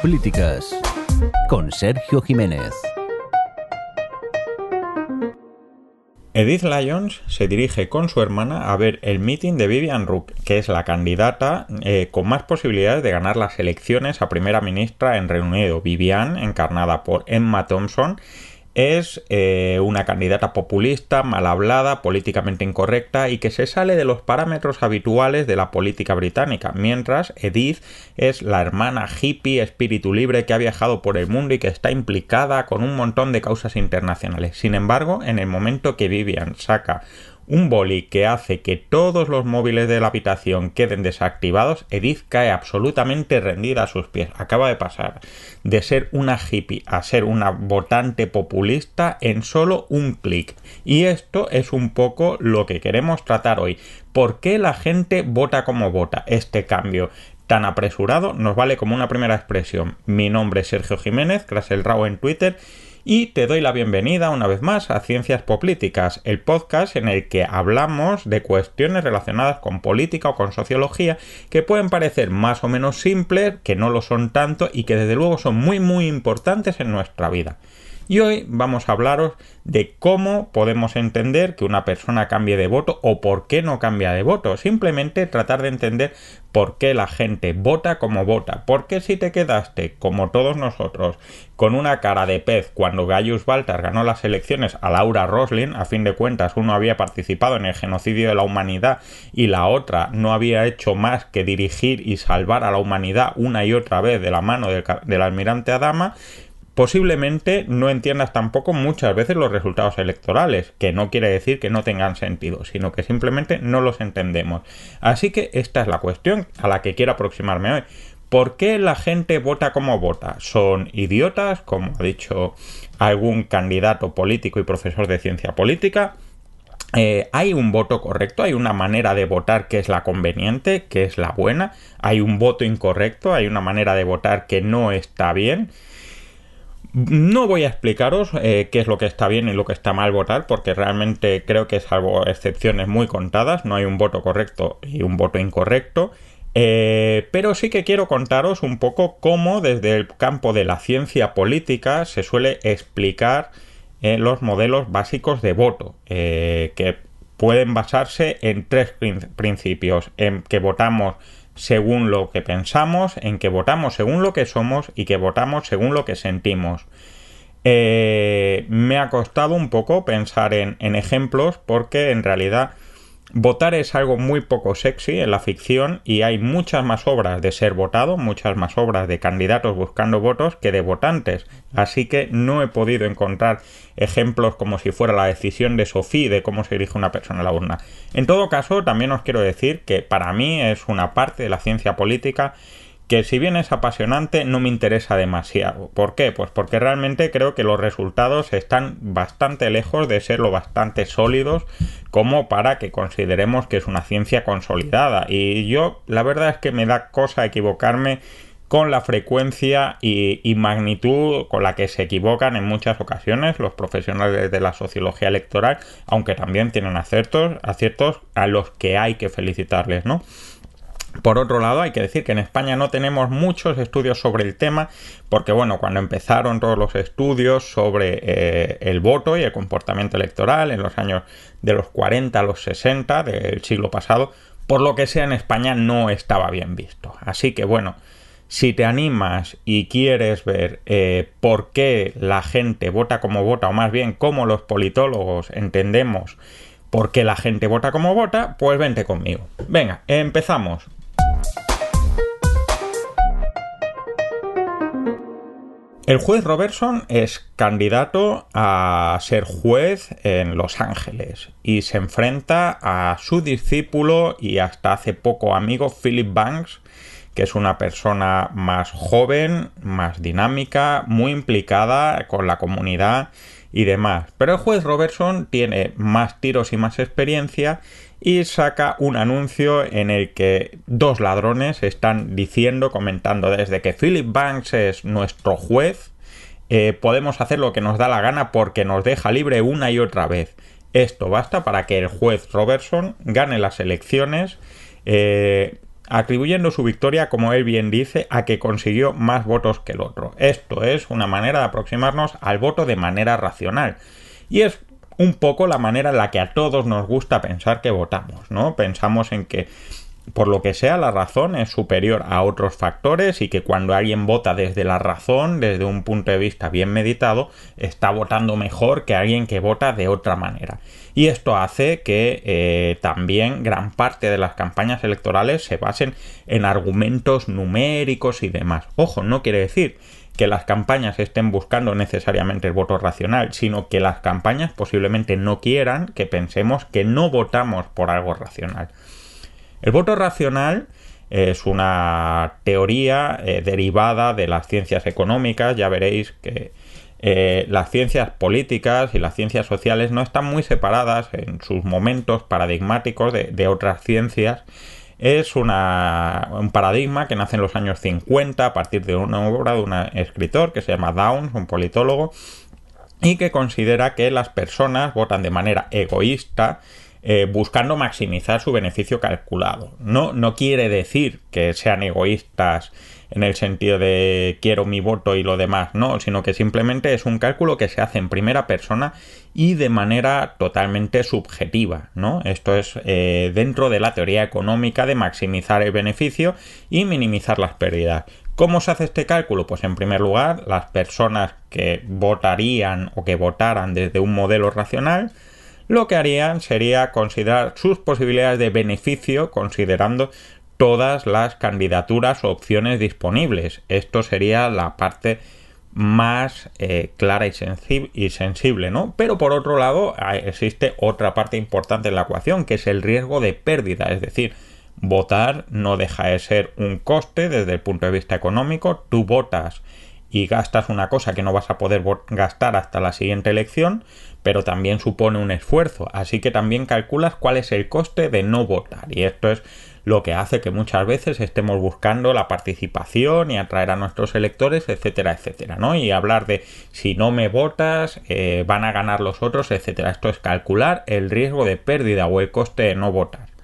Políticas con Sergio Jiménez. Edith Lyons se dirige con su hermana a ver el meeting de Vivian Rook, que es la candidata eh, con más posibilidades de ganar las elecciones a primera ministra en Reino Unido. Vivian, encarnada por Emma Thompson, es eh, una candidata populista, mal hablada, políticamente incorrecta y que se sale de los parámetros habituales de la política británica, mientras Edith es la hermana hippie, espíritu libre que ha viajado por el mundo y que está implicada con un montón de causas internacionales. Sin embargo, en el momento que Vivian saca un boli que hace que todos los móviles de la habitación queden desactivados, Edith cae absolutamente rendida a sus pies. Acaba de pasar de ser una hippie a ser una votante populista en solo un clic. Y esto es un poco lo que queremos tratar hoy. ¿Por qué la gente vota como vota? Este cambio tan apresurado nos vale como una primera expresión. Mi nombre es Sergio Jiménez, el Rao en Twitter y te doy la bienvenida una vez más a Ciencias Políticas, el podcast en el que hablamos de cuestiones relacionadas con política o con sociología que pueden parecer más o menos simples, que no lo son tanto y que desde luego son muy muy importantes en nuestra vida. Y hoy vamos a hablaros de cómo podemos entender que una persona cambie de voto o por qué no cambia de voto. Simplemente tratar de entender por qué la gente vota como vota. Porque si te quedaste, como todos nosotros, con una cara de pez cuando Gaius Baltar ganó las elecciones a Laura Roslin, a fin de cuentas uno había participado en el genocidio de la humanidad y la otra no había hecho más que dirigir y salvar a la humanidad una y otra vez de la mano del, del almirante Adama, posiblemente no entiendas tampoco muchas veces los resultados electorales, que no quiere decir que no tengan sentido, sino que simplemente no los entendemos. Así que esta es la cuestión a la que quiero aproximarme hoy. ¿Por qué la gente vota como vota? ¿Son idiotas, como ha dicho algún candidato político y profesor de ciencia política? Eh, hay un voto correcto, hay una manera de votar que es la conveniente, que es la buena, hay un voto incorrecto, hay una manera de votar que no está bien. No voy a explicaros eh, qué es lo que está bien y lo que está mal votar, porque realmente creo que es algo excepciones muy contadas, no hay un voto correcto y un voto incorrecto. Eh, pero sí que quiero contaros un poco cómo desde el campo de la ciencia política se suele explicar eh, los modelos básicos de voto, que pueden basarse en tres principios, en que votamos según lo que pensamos, en que votamos según lo que somos y que votamos según lo que sentimos. Eh, me ha costado un poco pensar en, en ejemplos porque en realidad Votar es algo muy poco sexy en la ficción y hay muchas más obras de ser votado, muchas más obras de candidatos buscando votos que de votantes. Así que no he podido encontrar ejemplos como si fuera la decisión de Sophie de cómo se dirige una persona a la urna. En todo caso, también os quiero decir que para mí es una parte de la ciencia política que si bien es apasionante no me interesa demasiado. ¿Por qué? Pues porque realmente creo que los resultados están bastante lejos de ser lo bastante sólidos como para que consideremos que es una ciencia consolidada. Y yo la verdad es que me da cosa equivocarme con la frecuencia y, magnitud con la que se equivocan en muchas ocasiones los profesionales de la sociología electoral, aunque también tienen aciertos, aciertos a los que hay que felicitarles, ¿no? Por otro lado, hay que decir que en España no tenemos muchos estudios sobre el tema, porque bueno, cuando empezaron todos los estudios sobre eh, el voto y el comportamiento electoral en los años de los 40 a los 60 del siglo pasado, por lo que sea en España no estaba bien visto. Así que bueno, si te animas y quieres ver eh, por qué la gente vota como vota, o más bien cómo los politólogos entendemos por qué la gente vota como vota, pues vente conmigo. Venga, empezamos. El juez Robertson es candidato a ser juez en Los Ángeles y se enfrenta a su discípulo y hasta hace poco amigo Philip Banks, que es una persona más joven, más dinámica, muy implicada con la comunidad y demás. Pero el juez Robertson tiene más tiros y más experiencia y saca un anuncio en el que dos ladrones están diciendo, comentando desde que Philip Banks es nuestro juez, eh, podemos hacer lo que nos da la gana porque nos deja libre una y otra vez. Esto basta para que el juez Robertson gane las elecciones. Eh, atribuyendo su victoria, como él bien dice, a que consiguió más votos que el otro. Esto es una manera de aproximarnos al voto de manera racional. Y es un poco la manera en la que a todos nos gusta pensar que votamos, ¿no? Pensamos en que por lo que sea, la razón es superior a otros factores y que cuando alguien vota desde la razón, desde un punto de vista bien meditado, está votando mejor que alguien que vota de otra manera. Y esto hace que eh, también gran parte de las campañas electorales se basen en argumentos numéricos y demás. Ojo, no quiere decir que las campañas estén buscando necesariamente el voto racional, sino que las campañas posiblemente no quieran que pensemos que no votamos por algo racional. El voto racional es una teoría eh, derivada de las ciencias económicas. Ya veréis que eh, las ciencias políticas y las ciencias sociales no están muy separadas en sus momentos paradigmáticos de, otras ciencias. Es un paradigma que nace en los años 50 a partir de una obra de un escritor que se llama Downs, un politólogo, y que considera que las personas votan de manera egoísta eh, buscando maximizar su beneficio calculado. No, no quiere decir que sean egoístas en el sentido de quiero mi voto y lo demás, no, sino que simplemente es un cálculo que se hace en primera persona y de manera totalmente subjetiva, ¿no? Esto es eh, dentro de la teoría económica de maximizar el beneficio y minimizar las pérdidas. ¿Cómo se hace este cálculo? Pues en primer lugar, las personas que votarían o que votaran desde un modelo racional lo que harían sería considerar sus posibilidades de beneficio considerando todas las candidaturas o opciones disponibles. Esto sería la parte más eh, clara y, y, sensible, ¿no? Pero por otro lado existe otra parte importante en la ecuación, que es el riesgo de pérdida, es decir, votar no deja de ser un coste desde el punto de vista económico, tú votas y gastas una cosa que no vas a poder gastar hasta la siguiente elección, pero también supone un esfuerzo, así que también calculas cuál es el coste de no votar y esto es lo que hace que muchas veces estemos buscando la participación y atraer a nuestros electores, etcétera, etcétera, ¿no? Y hablar de si no me votas, eh, van a ganar los otros, etcétera. Esto es calcular el riesgo de pérdida o el coste de no votar.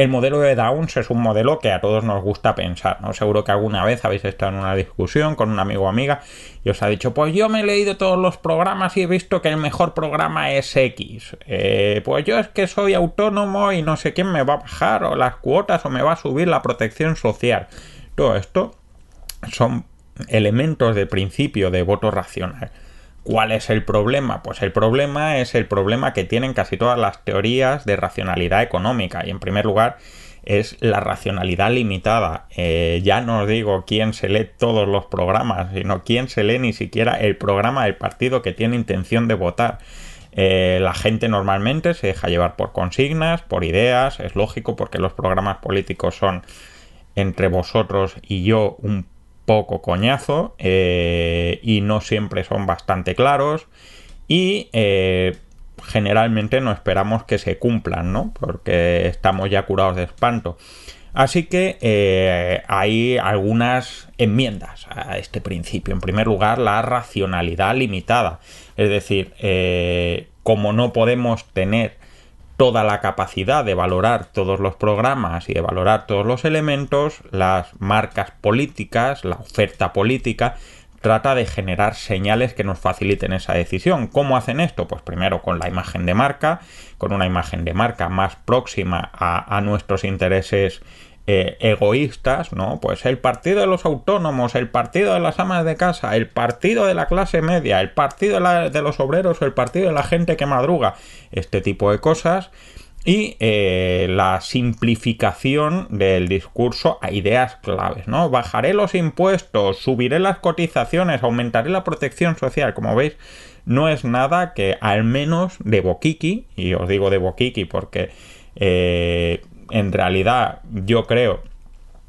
El modelo de Downs es un modelo que a todos nos gusta pensar, ¿no? Seguro que alguna vez habéis estado en una discusión con un amigo o amiga y os ha dicho, pues yo me he leído todos los programas y he visto que el mejor programa es X. Eh, pues yo es que soy autónomo y no sé quién me va a bajar o las cuotas o me va a subir la protección social. Todo esto son elementos de principio de voto racional. ¿Cuál es el problema? Pues el problema es el problema que tienen casi todas las teorías de racionalidad económica y en primer lugar es la racionalidad limitada. Eh, ya no os digo quién se lee todos los programas, sino quién se lee ni siquiera el programa del partido que tiene intención de votar. Eh, la gente normalmente se deja llevar por consignas, por ideas, es lógico porque los programas políticos son entre vosotros y yo un poco coñazo eh, y no siempre son bastante claros y eh, generalmente no esperamos que se cumplan, ¿no? Porque estamos ya curados de espanto. Así que eh, hay algunas enmiendas a este principio. En primer lugar, la racionalidad limitada. Es decir, como no podemos tener toda la capacidad de valorar todos los programas y de valorar todos los elementos, las marcas políticas, la oferta política, trata de generar señales que nos faciliten esa decisión. ¿Cómo hacen esto? Pues primero con la imagen de marca, con una imagen de marca más próxima a, a nuestros intereses eh, egoístas, ¿no? Pues el partido de los autónomos, el partido de las amas de casa, el partido de la clase media, el partido de, los obreros el partido de la gente que madruga, este tipo de cosas y eh, la simplificación del discurso a ideas claves, ¿no? Bajaré los impuestos, subiré las cotizaciones, aumentaré la protección social, como veis, no es nada que al menos de Boquiqui, y os digo de Boquiqui porque eh, en realidad yo creo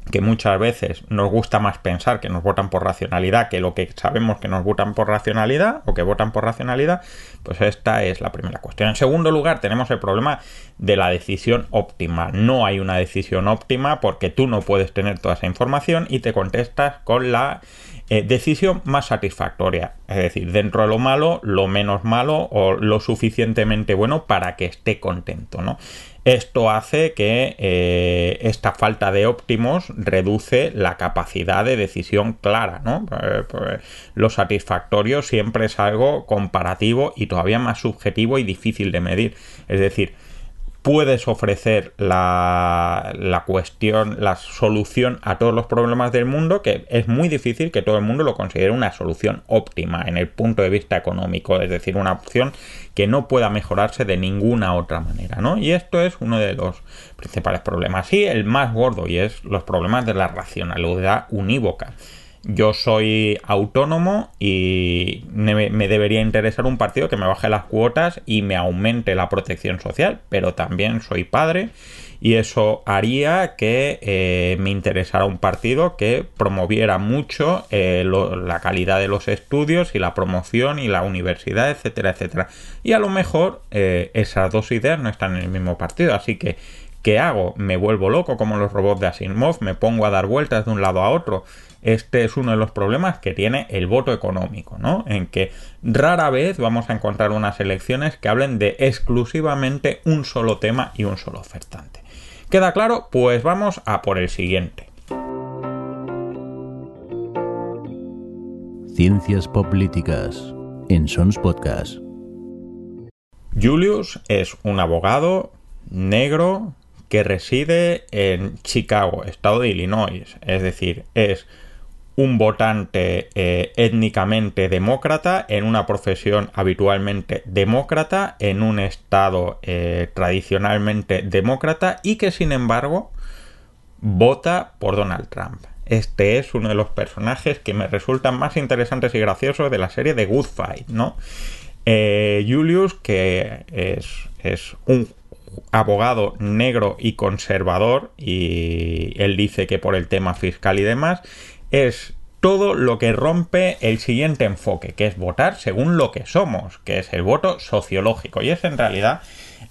que muchas veces nos gusta más pensar que nos votan por racionalidad que lo que sabemos que nos votan por racionalidad o que votan por racionalidad, pues esta es la primera cuestión. En segundo lugar, tenemos el problema de la decisión óptima. No hay una decisión óptima porque tú no puedes tener toda esa información y te contestas con la eh, decisión más satisfactoria. Es decir, dentro de lo malo, lo menos malo o lo suficientemente bueno para que esté contento, ¿no? Esto hace que eh, esta falta de óptimos reduce la capacidad de decisión clara, ¿no? Pues, pues, lo satisfactorio siempre es algo comparativo y todavía más subjetivo y difícil de medir. Es decir, puedes ofrecer la, la, cuestión, la solución a todos los problemas del mundo, que es muy difícil que todo el mundo lo considere una solución óptima en el punto de vista económico, es decir, una opción que no pueda mejorarse de ninguna otra manera, ¿no? Y esto es uno de los principales problemas. Y el más gordo, y es los problemas de la racionalidad unívoca yo soy autónomo y me, debería interesar un partido que me baje las cuotas y me aumente la protección social, pero también soy padre y eso haría que eh, me interesara un partido que promoviera mucho eh, la calidad de los estudios y la promoción y la universidad, etcétera, etcétera. Y a lo mejor eh, esas dos ideas no están en el mismo partido, así que ¿qué hago? ¿Me vuelvo loco como los robots de Asimov? ¿Me pongo a dar vueltas de un lado a otro? Este es uno de los problemas que tiene el voto económico, ¿no? En que rara vez vamos a encontrar unas elecciones que hablen de exclusivamente un solo tema y un solo ofertante. ¿Queda claro? Pues vamos a por el siguiente. Ciencias Políticas en Sons Podcast. Julius es un abogado negro que reside en Chicago, estado de Illinois. Es decir, es un votante eh, étnicamente demócrata en una profesión habitualmente demócrata en un estado eh, tradicionalmente demócrata y que sin embargo vota por Donald Trump. Este es uno de los personajes que me resultan más interesantes y graciosos de la serie de Good Fight, ¿no? Eh, Julius, que es, es un abogado negro y conservador, y él dice que por el tema fiscal y demás, es todo lo que rompe el siguiente enfoque, que es votar según lo que somos, que es el voto sociológico. Y es en realidad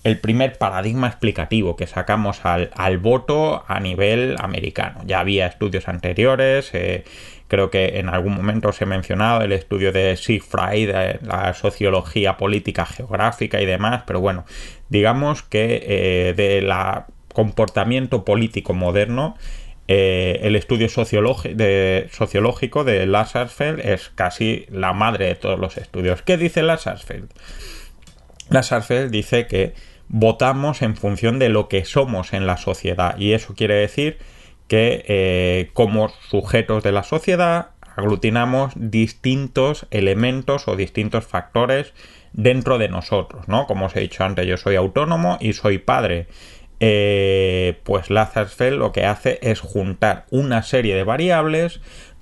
el primer paradigma explicativo que sacamos al, voto a nivel americano. Ya había estudios anteriores, eh, creo que en algún momento os he mencionado el estudio de Siegfried, de la sociología política geográfica y demás, pero bueno, digamos que eh, de la comportamiento político moderno eh, el estudio sociológico de Lassarsfeld es casi la madre de todos los estudios. ¿Qué dice Lassarsfeld? Lassarsfeld dice que votamos en función de lo que somos en la sociedad y eso quiere decir que eh, como sujetos de la sociedad aglutinamos distintos elementos o distintos factores dentro de nosotros, ¿no? Como os he dicho antes, yo soy autónomo y soy padre eh, pues Lazarsfeld lo que hace es juntar una serie de variables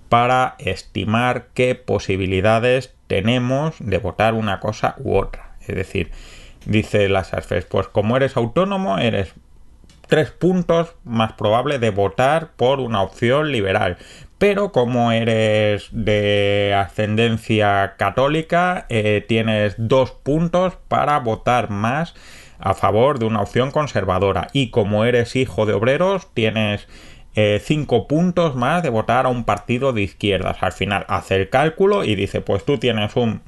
para estimar qué posibilidades tenemos de votar una cosa u otra. Es decir, dice Lazarsfeld, pues como eres autónomo, eres tres puntos más probable de votar por una opción liberal. Pero como eres de ascendencia católica, eh, tienes dos puntos para votar más a favor de una opción conservadora. Y como eres hijo de obreros, tienes eh, cinco puntos más de votar a un partido de izquierdas. Al final hace el cálculo y dice, pues tú tienes un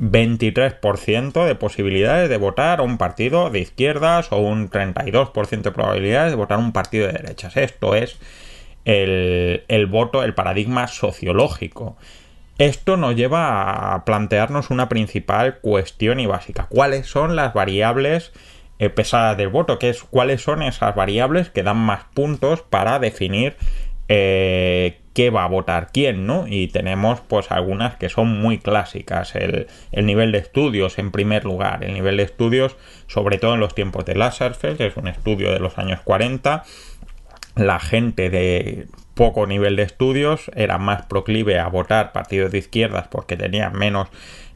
23% de posibilidades de votar a un partido de izquierdas o un 32% de probabilidades de votar a un partido de derechas. Esto es el, el voto, el paradigma sociológico. Esto nos lleva a plantearnos una principal cuestión y básica. ¿Cuáles son las variables eh, pesadas del voto? ¿Qué es, ¿Cuáles son esas variables que dan más puntos para definir eh, qué va a votar quién, ¿no? Y tenemos pues algunas que son muy clásicas. El, el, nivel de estudios en primer lugar. El nivel de estudios, sobre todo en los tiempos de Lasserfeld, es un estudio de los años 40. La gente de poco nivel de estudios, era más proclive a votar partidos de izquierdas porque tenía menos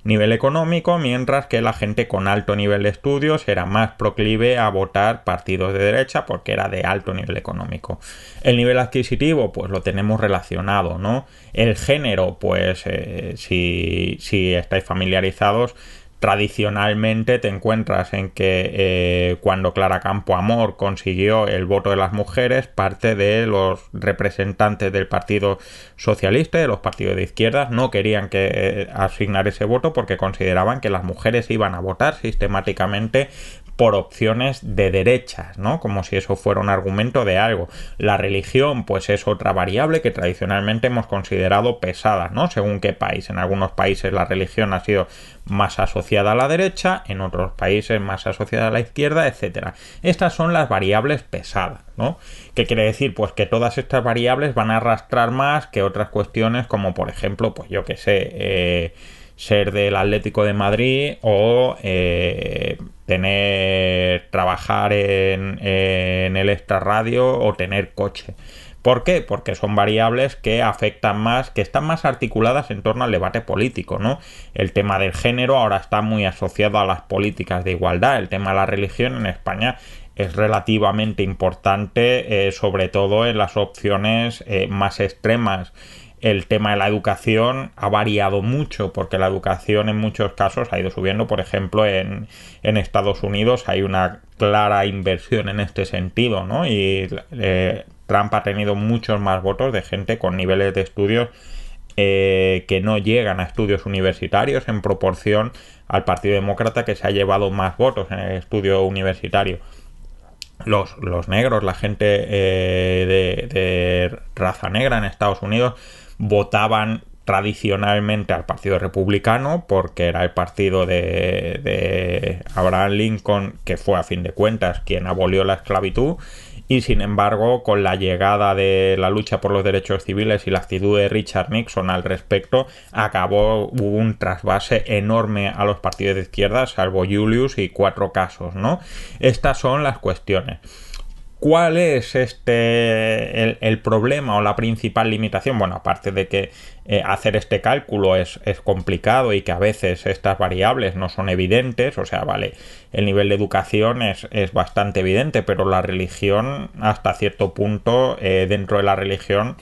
nivel económico, mientras que la gente con alto nivel de estudios era más proclive a votar partidos de derecha porque era de alto nivel económico. El nivel adquisitivo, pues lo tenemos relacionado, ¿no? El género, pues eh, si, si estáis familiarizados, tradicionalmente te encuentras en que eh, cuando Clara Campo Amor consiguió el voto de las mujeres, parte de los representantes del Partido Socialista de los partidos de izquierdas no querían que eh, asignar ese voto porque consideraban que las mujeres iban a votar sistemáticamente por opciones de derechas, ¿no? Como si eso fuera un argumento de algo. La religión, pues es otra variable que tradicionalmente hemos considerado pesada, ¿no? Según qué país. En algunos países la religión ha sido más asociada a la derecha, en otros países más asociada a la izquierda, etcétera. Estas son las variables pesadas, ¿no? ¿Qué quiere decir? Pues que todas estas variables van a arrastrar más que otras cuestiones como por ejemplo, pues yo que sé, eh, ser del Atlético de Madrid o eh, tener trabajar en, el extra radio o tener coche. ¿Por qué? Porque son variables que afectan más, que están más articuladas en torno al debate político, ¿no? El tema del género ahora está muy asociado a las políticas de igualdad, el tema de la religión en España es relativamente importante, eh, sobre todo en las opciones eh, más extremas el tema de la educación ha variado mucho porque la educación en muchos casos ha ido subiendo. Por ejemplo, en, Estados Unidos hay una clara inversión en este sentido, ¿no? Y eh, Trump ha tenido muchos más votos de gente con niveles de estudios eh, que no llegan a estudios universitarios en proporción al Partido Demócrata que se ha llevado más votos en el estudio universitario. Los, los negros, la gente eh, de raza negra en Estados Unidos, votaban tradicionalmente al Partido Republicano porque era el partido de, de, Abraham Lincoln que fue a fin de cuentas quien abolió la esclavitud y sin embargo con la llegada de la lucha por los derechos civiles y la actitud de Richard Nixon al respecto acabó hubo un trasvase enorme a los partidos de izquierda salvo Julius y cuatro casos no estas son las cuestiones ¿Cuál es este el, problema o la principal limitación? Bueno, aparte de que eh, hacer este cálculo es, es, complicado y que a veces estas variables no son evidentes, o sea, vale, el nivel de educación es, es bastante evidente, pero la religión, hasta cierto punto, eh, dentro de la religión,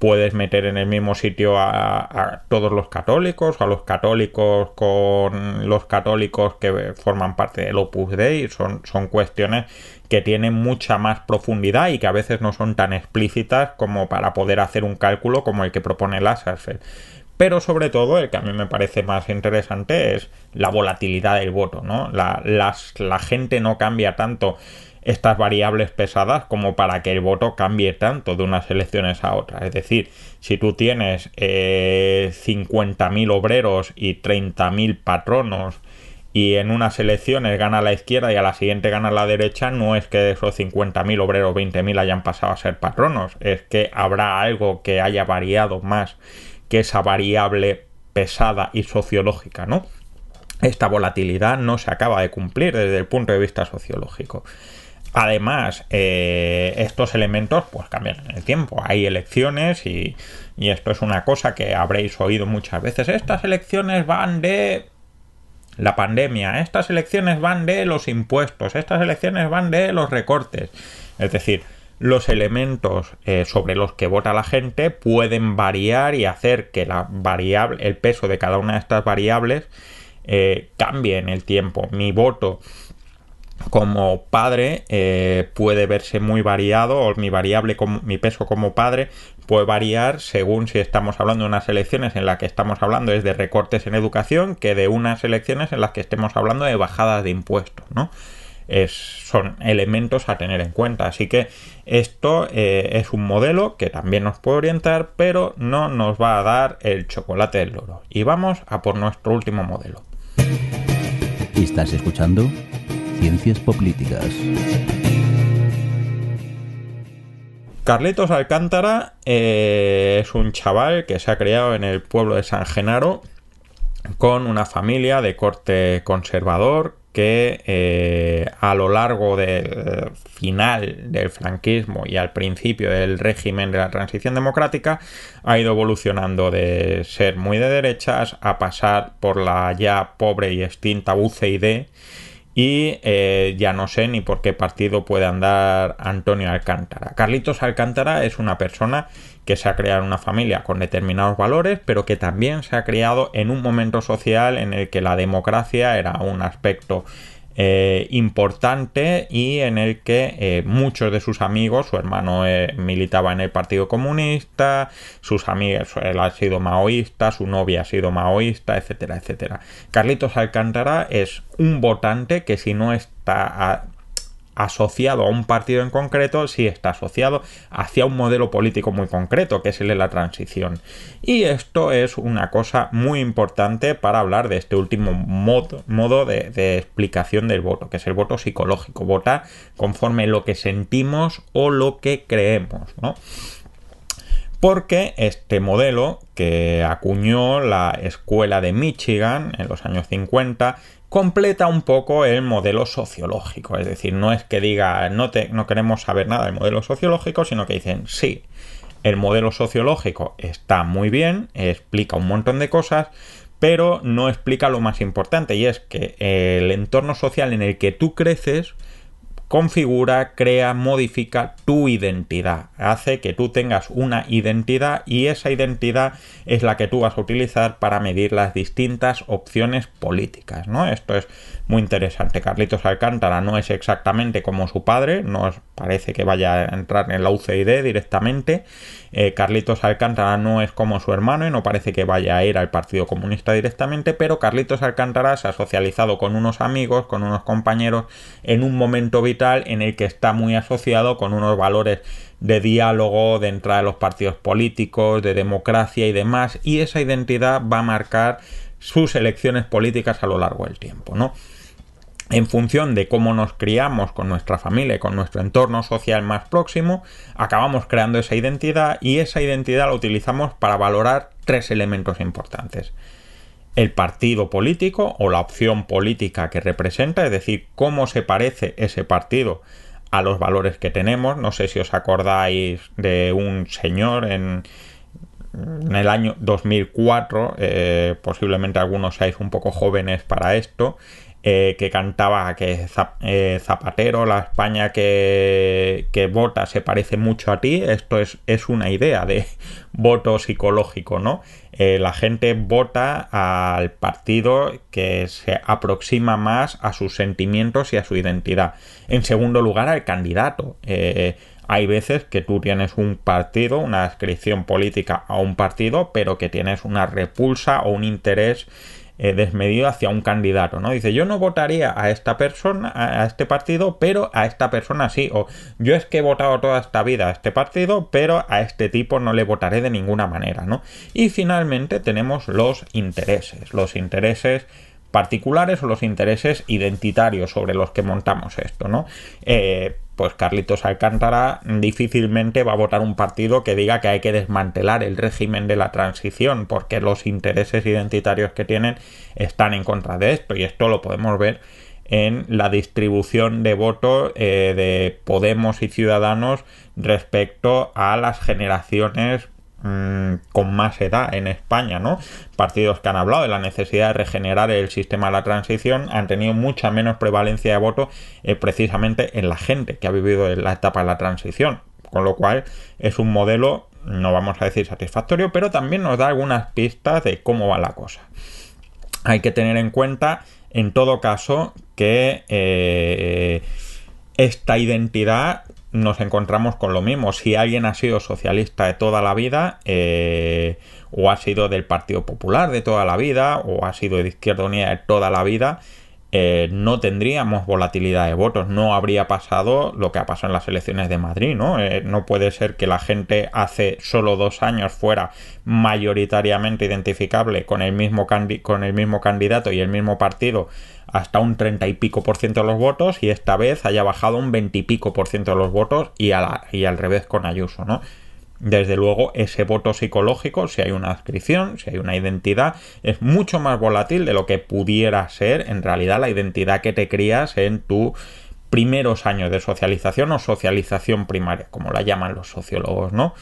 puedes meter en el mismo sitio a, todos los católicos, a los católicos con los católicos que forman parte del Opus Dei, son, son cuestiones que tienen mucha más profundidad y que a veces no son tan explícitas como para poder hacer un cálculo como el que propone Lasserfeld. Pero sobre todo, el que a mí me parece más interesante es la volatilidad del voto, ¿no? La, la gente no cambia tanto estas variables pesadas como para que el voto cambie tanto de unas elecciones a otras. Es decir, si tú tienes eh, 50.000 obreros y 30.000 patronos y en unas elecciones gana la izquierda y a la siguiente gana la derecha, no es que de esos 50.000 obreros 20.000 hayan pasado a ser patronos, es que habrá algo que haya variado más que esa variable pesada y sociológica, ¿no? Esta volatilidad no se acaba de cumplir desde el punto de vista sociológico. Además, eh, estos elementos pues cambian en el tiempo. Hay elecciones y, y esto es una cosa que habréis oído muchas veces. Estas elecciones van de la pandemia, estas elecciones van de los impuestos, estas elecciones van de los recortes. Es decir, los elementos eh, sobre los que vota la gente pueden variar y hacer que la variable, el peso de cada una de estas variables eh, cambie en el tiempo. Mi voto como padre eh, puede verse muy variado o mi variable como, mi peso como padre puede variar según si estamos hablando de unas elecciones en las que estamos hablando es de recortes en educación que de unas elecciones en las que estemos hablando de bajadas de impuestos no es, son elementos a tener en cuenta. Así que esto eh, es un modelo que también nos puede orientar pero no nos va a dar el chocolate del loro y vamos a por nuestro último modelo. ¿Estás escuchando? Ciencias Políticas. Carlitos Alcántara eh, es un chaval que se ha criado en el pueblo de San Genaro con una familia de corte conservador que eh, a lo largo del final del franquismo y al principio del régimen de la transición democrática ha ido evolucionando de ser muy de derechas a pasar por la ya pobre y extinta UCID y eh, ya no sé ni por qué partido puede andar Antonio Alcántara. Carlitos Alcántara es una persona que se ha creado una familia con determinados valores, pero que también se ha criado en un momento social en el que la democracia era un aspecto eh, importante y en el que eh, muchos de sus amigos, su hermano eh, militaba en el Partido Comunista, sus amigos, él ha sido maoísta, su novia ha sido maoísta, etcétera, etcétera. Carlitos Alcántara es un votante que si no está asociado a un partido en concreto, sí está asociado hacia un modelo político muy concreto, que es el de la transición. Y esto es una cosa muy importante para hablar de este último modo, de, explicación del voto, que es el voto psicológico. Vota conforme lo que sentimos o lo que creemos, ¿no? porque este modelo que acuñó la escuela de Michigan en los años 50 completa un poco el modelo sociológico. Es decir, no es que diga no, te, no queremos saber nada del modelo sociológico, sino que dicen sí, el modelo sociológico está muy bien, explica un montón de cosas, pero no explica lo más importante y es que el entorno social en el que tú creces configura, crea, modifica tu identidad. Hace que tú tengas una identidad y esa identidad es la que tú vas a utilizar para medir las distintas opciones políticas. ¿no? Esto es muy interesante. Carlitos Alcántara no es exactamente como su padre, no parece que vaya a entrar en la UCID directamente. Eh, Carlitos Alcántara no es como su hermano y no parece que vaya a ir al Partido Comunista directamente, pero Carlitos Alcántara se ha socializado con unos amigos, con unos compañeros en un momento vital en el que está muy asociado con unos valores de diálogo, de entrada a los partidos políticos, de democracia y demás, y esa identidad va a marcar sus elecciones políticas a lo largo del tiempo, ¿no? en función de cómo nos criamos con nuestra familia y con nuestro entorno social más próximo, acabamos creando esa identidad y esa identidad la utilizamos para valorar tres elementos importantes. El partido político o la opción política que representa, es decir, cómo se parece ese partido a los valores que tenemos. No sé si os acordáis de un señor en, en el año 2004, eh, posiblemente algunos seáis un poco jóvenes para esto, eh, que cantaba que eh, Zapatero, la España que, que, vota se parece mucho a ti, esto es, es una idea de voto psicológico, ¿no? Eh, la gente vota al partido que se aproxima más a sus sentimientos y a su identidad. En segundo lugar, al candidato. hay veces que tú tienes un partido, una descripción política a un partido, pero que tienes una repulsa o un interés eh, desmedido hacia un candidato, ¿no? Dice, yo no votaría a esta persona, a este partido, pero a esta persona sí. O yo es que he votado toda esta vida a este partido, pero a este tipo no le votaré de ninguna manera, ¿no? Y finalmente tenemos los intereses. Los intereses particulares o los intereses identitarios sobre los que montamos esto, ¿no? Eh, pues Carlitos Alcántara difícilmente va a votar un partido que diga que hay que desmantelar el régimen de la transición, porque los intereses identitarios que tienen están en contra de esto, y esto lo podemos ver en la distribución de votos eh, de Podemos y Ciudadanos respecto a las generaciones Mm, con más edad en España, ¿no? Partidos que han hablado de la necesidad de regenerar el sistema de la transición han tenido mucha menos prevalencia de voto eh, precisamente en la gente que ha vivido la etapa de la transición, con lo cual es un modelo, no vamos a decir satisfactorio, pero también nos da algunas pistas de cómo va la cosa. Hay que tener en cuenta, en todo caso, que eh, esta identidad nos encontramos con lo mismo. Si alguien ha sido socialista de toda la vida, eh, o ha sido del Partido Popular de toda la vida, o ha sido de Izquierda Unida de toda la vida, eh, no tendríamos volatilidad de votos, no habría pasado lo que ha pasado en las elecciones de Madrid, ¿no? Eh, no puede ser que la gente hace solo dos años fuera mayoritariamente identificable con el mismo, con el mismo candidato y el mismo partido hasta un treinta y pico por ciento de los votos y esta vez haya bajado un veintipico por ciento de los votos y, y al revés con Ayuso, ¿no? Desde luego, ese voto psicológico, si hay una inscripción, si hay una identidad, es mucho más volátil de lo que pudiera ser en realidad la identidad que te crías en tus primeros años de socialización o socialización primaria, como la llaman los sociólogos, ¿no?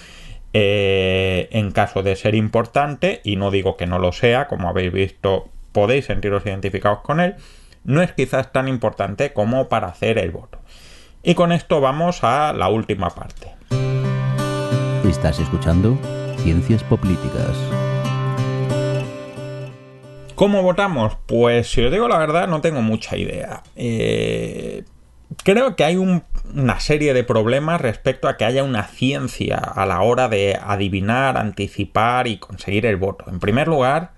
Eh, en caso de ser importante, y no digo que no lo sea, como habéis visto, podéis sentiros identificados con él, no es quizás tan importante como para hacer el voto. Y con esto vamos a la última parte. Estás escuchando Ciencias Políticas. ¿Cómo votamos? Pues si os digo la verdad, no tengo mucha idea. Eh, creo que hay una serie de problemas respecto a que haya una ciencia a la hora de adivinar, anticipar y conseguir el voto. En primer lugar,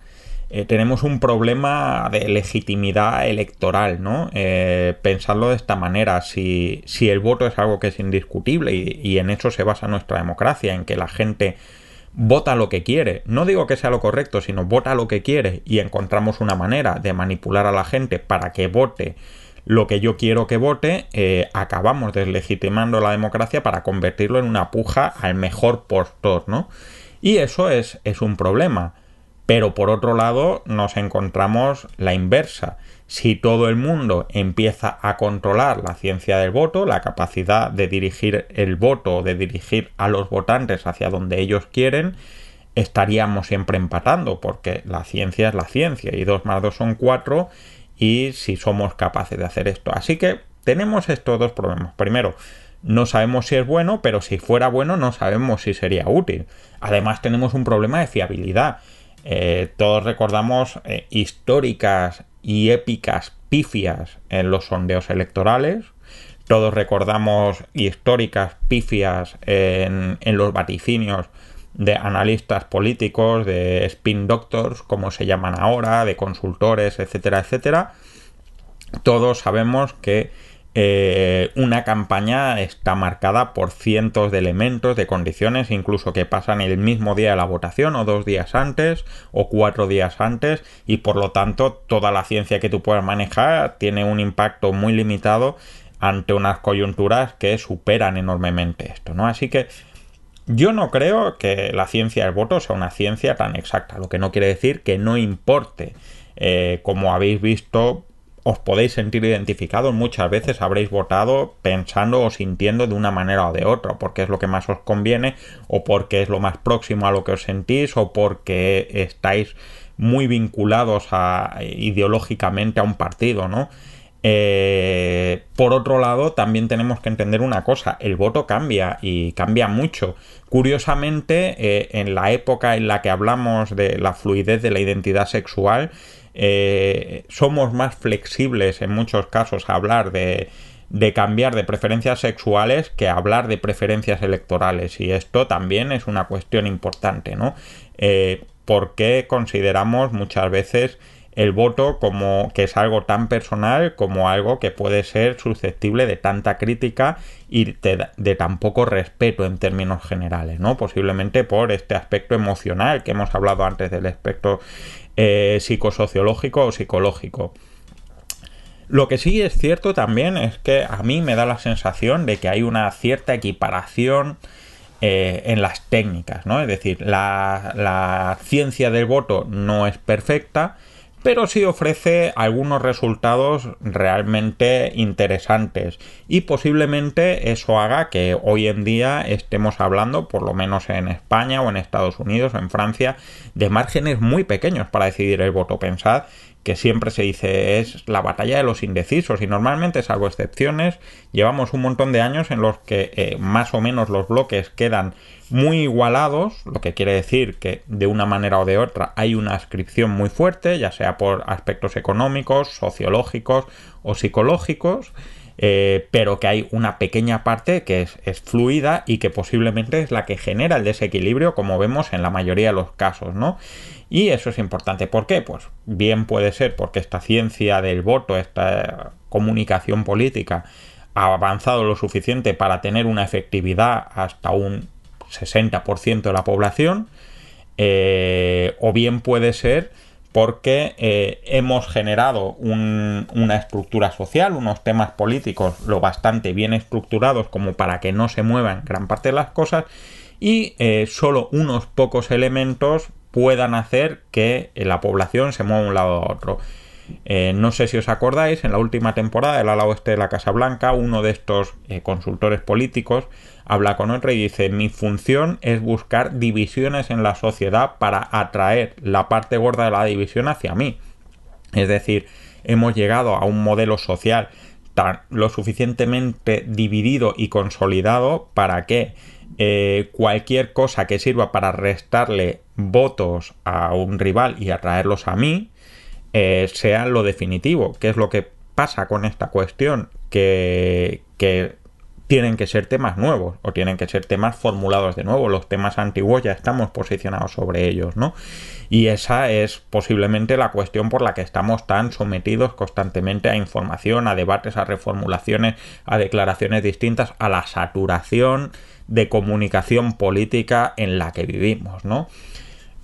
eh, tenemos un problema de legitimidad electoral, ¿no? Eh, pensarlo de esta manera, si, el voto es algo que es indiscutible y, en eso se basa nuestra democracia, en que la gente vota lo que quiere, no digo que sea lo correcto, sino vota lo que quiere y encontramos una manera de manipular a la gente para que vote lo que yo quiero que vote, eh, acabamos deslegitimando la democracia para convertirlo en una puja al mejor postor, ¿no? Y eso es, es un problema. Pero por otro lado nos encontramos la inversa. Si todo el mundo empieza a controlar la ciencia del voto, la capacidad de dirigir el voto, de dirigir a los votantes hacia donde ellos quieren, estaríamos siempre empatando, porque la ciencia es la ciencia y 2 más 2 son 4 y si somos capaces de hacer esto. Así que tenemos estos dos problemas. Primero, no sabemos si es bueno, pero si fuera bueno no sabemos si sería útil. Además tenemos un problema de fiabilidad. Eh, todos recordamos eh, históricas y épicas pifias en los sondeos electorales. Todos recordamos históricas pifias en, en los vaticinios de analistas políticos, de spin doctors, como se llaman ahora, de consultores, etcétera, etcétera. Todos sabemos que eh, una campaña está marcada por cientos de elementos, de condiciones, incluso que pasan el mismo día de la votación o dos días antes o cuatro días antes y por lo tanto toda la ciencia que tú puedas manejar tiene un impacto muy limitado ante unas coyunturas que superan enormemente esto, ¿no? Así que yo no creo que la ciencia del voto sea una ciencia tan exacta, lo que no quiere decir que no importe. Eh, como habéis visto, os podéis sentir identificados, muchas veces habréis votado pensando o sintiendo de una manera o de otra, porque es lo que más os conviene, o porque es lo más próximo a lo que os sentís, o porque estáis muy vinculados a, ideológicamente a un partido, ¿no? Eh, por otro lado, también tenemos que entender una cosa, el voto cambia y cambia mucho. Curiosamente, eh, en la época en la que hablamos de la fluidez de la identidad sexual, eh, somos más flexibles en muchos casos a hablar de, cambiar de preferencias sexuales que hablar de preferencias electorales y esto también es una cuestión importante, ¿no? Eh, porque consideramos muchas veces el voto como que es algo tan personal como algo que puede ser susceptible de tanta crítica y de, de, tan poco respeto en términos generales, ¿no? Posiblemente por este aspecto emocional que hemos hablado antes del aspecto eh, psicosociológico o psicológico. Lo que sí es cierto también es que a mí me da la sensación de que hay una cierta equiparación eh, en las técnicas, ¿no? Es decir, la ciencia del voto no es perfecta, pero sí ofrece algunos resultados realmente interesantes y posiblemente eso haga que hoy en día estemos hablando, por lo menos en España o en Estados Unidos o en Francia, de márgenes muy pequeños para decidir el voto. Pensad que siempre se dice es la batalla de los indecisos y normalmente, salvo excepciones, llevamos un montón de años en los que eh, más o menos los bloques quedan muy igualados, lo que quiere decir que de una manera o de otra hay una ascripción muy fuerte, ya sea por aspectos económicos, sociológicos o psicológicos, eh, pero que hay una pequeña parte que es, es, fluida y que posiblemente es la que genera el desequilibrio, como vemos en la mayoría de los casos, ¿no? Y eso es importante. ¿Por qué? Pues bien puede ser porque esta ciencia del voto, esta comunicación política, ha avanzado lo suficiente para tener una efectividad hasta un 60% de la población, eh, o bien puede ser porque eh, hemos generado una estructura social, unos temas políticos lo bastante bien estructurados como para que no se muevan gran parte de las cosas y eh, solo unos pocos elementos puedan hacer que la población se mueva de un lado a otro. Eh, no sé si os acordáis, en la última temporada del ala oeste de la Casa Blanca, uno de estos eh, consultores políticos habla con otro y dice mi función es buscar divisiones en la sociedad para atraer la parte gorda de la división hacia mí. Es decir, hemos llegado a un modelo social tan lo suficientemente dividido y consolidado para que eh, cualquier cosa que sirva para restarle votos a un rival y atraerlos a mí, eh, sea lo definitivo. ¿Qué es lo que pasa con esta cuestión? Que, que tienen que ser temas nuevos o tienen que ser temas formulados de nuevo. Los temas antiguos ya estamos posicionados sobre ellos, ¿no? Y esa es posiblemente la cuestión por la que estamos tan sometidos constantemente a información, a debates, a reformulaciones, a declaraciones distintas, a la saturación de comunicación política en la que vivimos, ¿no?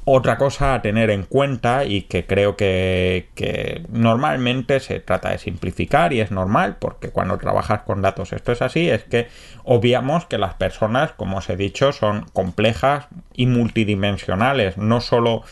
Otra cosa a tener en cuenta y que creo que, normalmente se trata de simplificar y es normal porque cuando trabajas con datos esto es así, es que obviamos que las personas, como os he dicho, son complejas y multidimensionales, no solo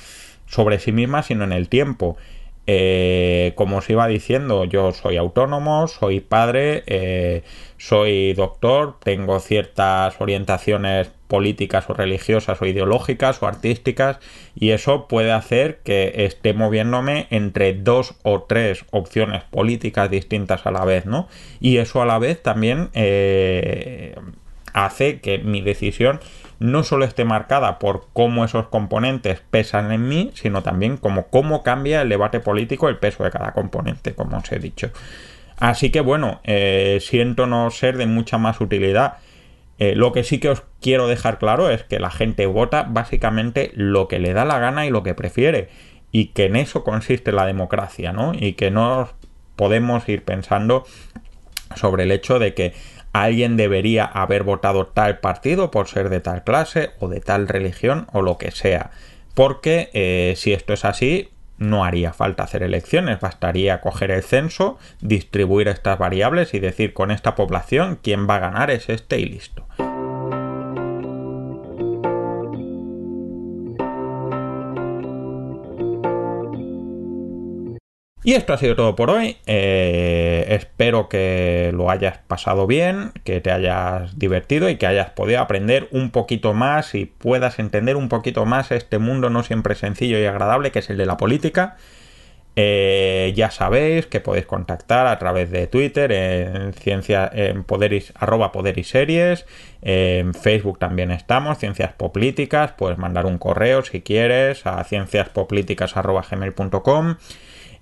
sobre sí mismas, sino en el tiempo. Eh, como os iba diciendo, yo soy autónomo, soy padre, eh, soy doctor, tengo ciertas orientaciones políticas o religiosas o ideológicas o artísticas y eso puede hacer que esté moviéndome entre dos o tres opciones políticas distintas a la vez, ¿no? Y eso a la vez también eh, hace que mi decisión no solo esté marcada por cómo esos componentes pesan en mí, sino también como cómo cambia el debate político el peso de cada componente, como os he dicho. Así que bueno, eh, siento no ser de mucha más utilidad. Eh, lo que sí que os quiero dejar claro es que la gente vota básicamente lo que le da la gana y lo que prefiere. Y que en eso consiste la democracia, ¿no? Y que no podemos ir pensando sobre el hecho de que alguien debería haber votado tal partido por ser de tal clase o de tal religión o lo que sea. Porque eh, si esto es así, no haría falta hacer elecciones, bastaría coger el censo, distribuir estas variables y decir con esta población quién va a ganar es este y listo. Y esto ha sido todo por hoy. Eh, espero que lo hayas pasado bien, que te hayas divertido y que hayas podido aprender un poquito más y puedas entender un poquito más este mundo no siempre sencillo y agradable que es el de la política. Eh, ya sabéis que podéis contactar a través de Twitter en ciencia en poderis, arroba poder y series en Facebook también estamos ciencias políticas puedes mandar un correo si quieres a gmail.com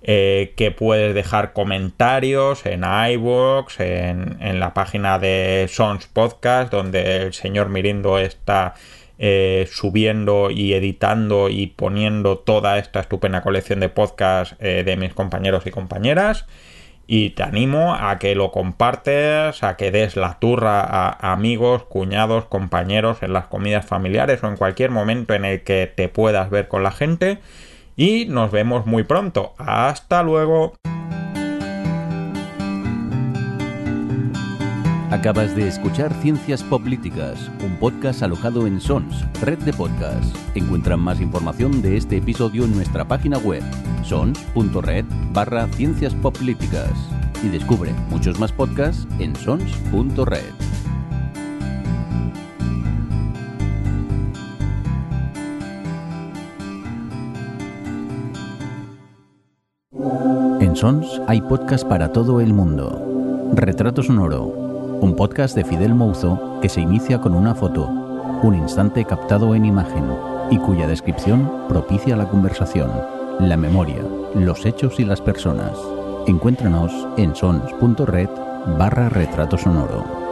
eh, que puedes dejar comentarios en iVoox, en, la página de Sons Podcast, donde el señor Mirindo está eh, subiendo y editando y poniendo toda esta estupenda colección de podcasts eh, de mis compañeros y compañeras. Y te animo a que lo compartes, a que des la turra a amigos, cuñados, compañeros en las comidas familiares o en cualquier momento en el que te puedas ver con la gente y nos vemos muy pronto. Hasta luego. Acabas de escuchar Ciencias Políticas, un podcast alojado en Sons, red de podcasts. Encuentran más información de este episodio en nuestra página web, sons.red barra Ciencias Políticas. Y descubre muchos más podcasts en sons.red. En Sons hay podcast para todo el mundo. Retrato Sonoro, un podcast de Fidel Mouzo que se inicia con una foto, un instante captado en imagen y cuya descripción propicia la conversación, la memoria, los hechos y las personas. Encuéntranos en sons.red barra retrato sonoro.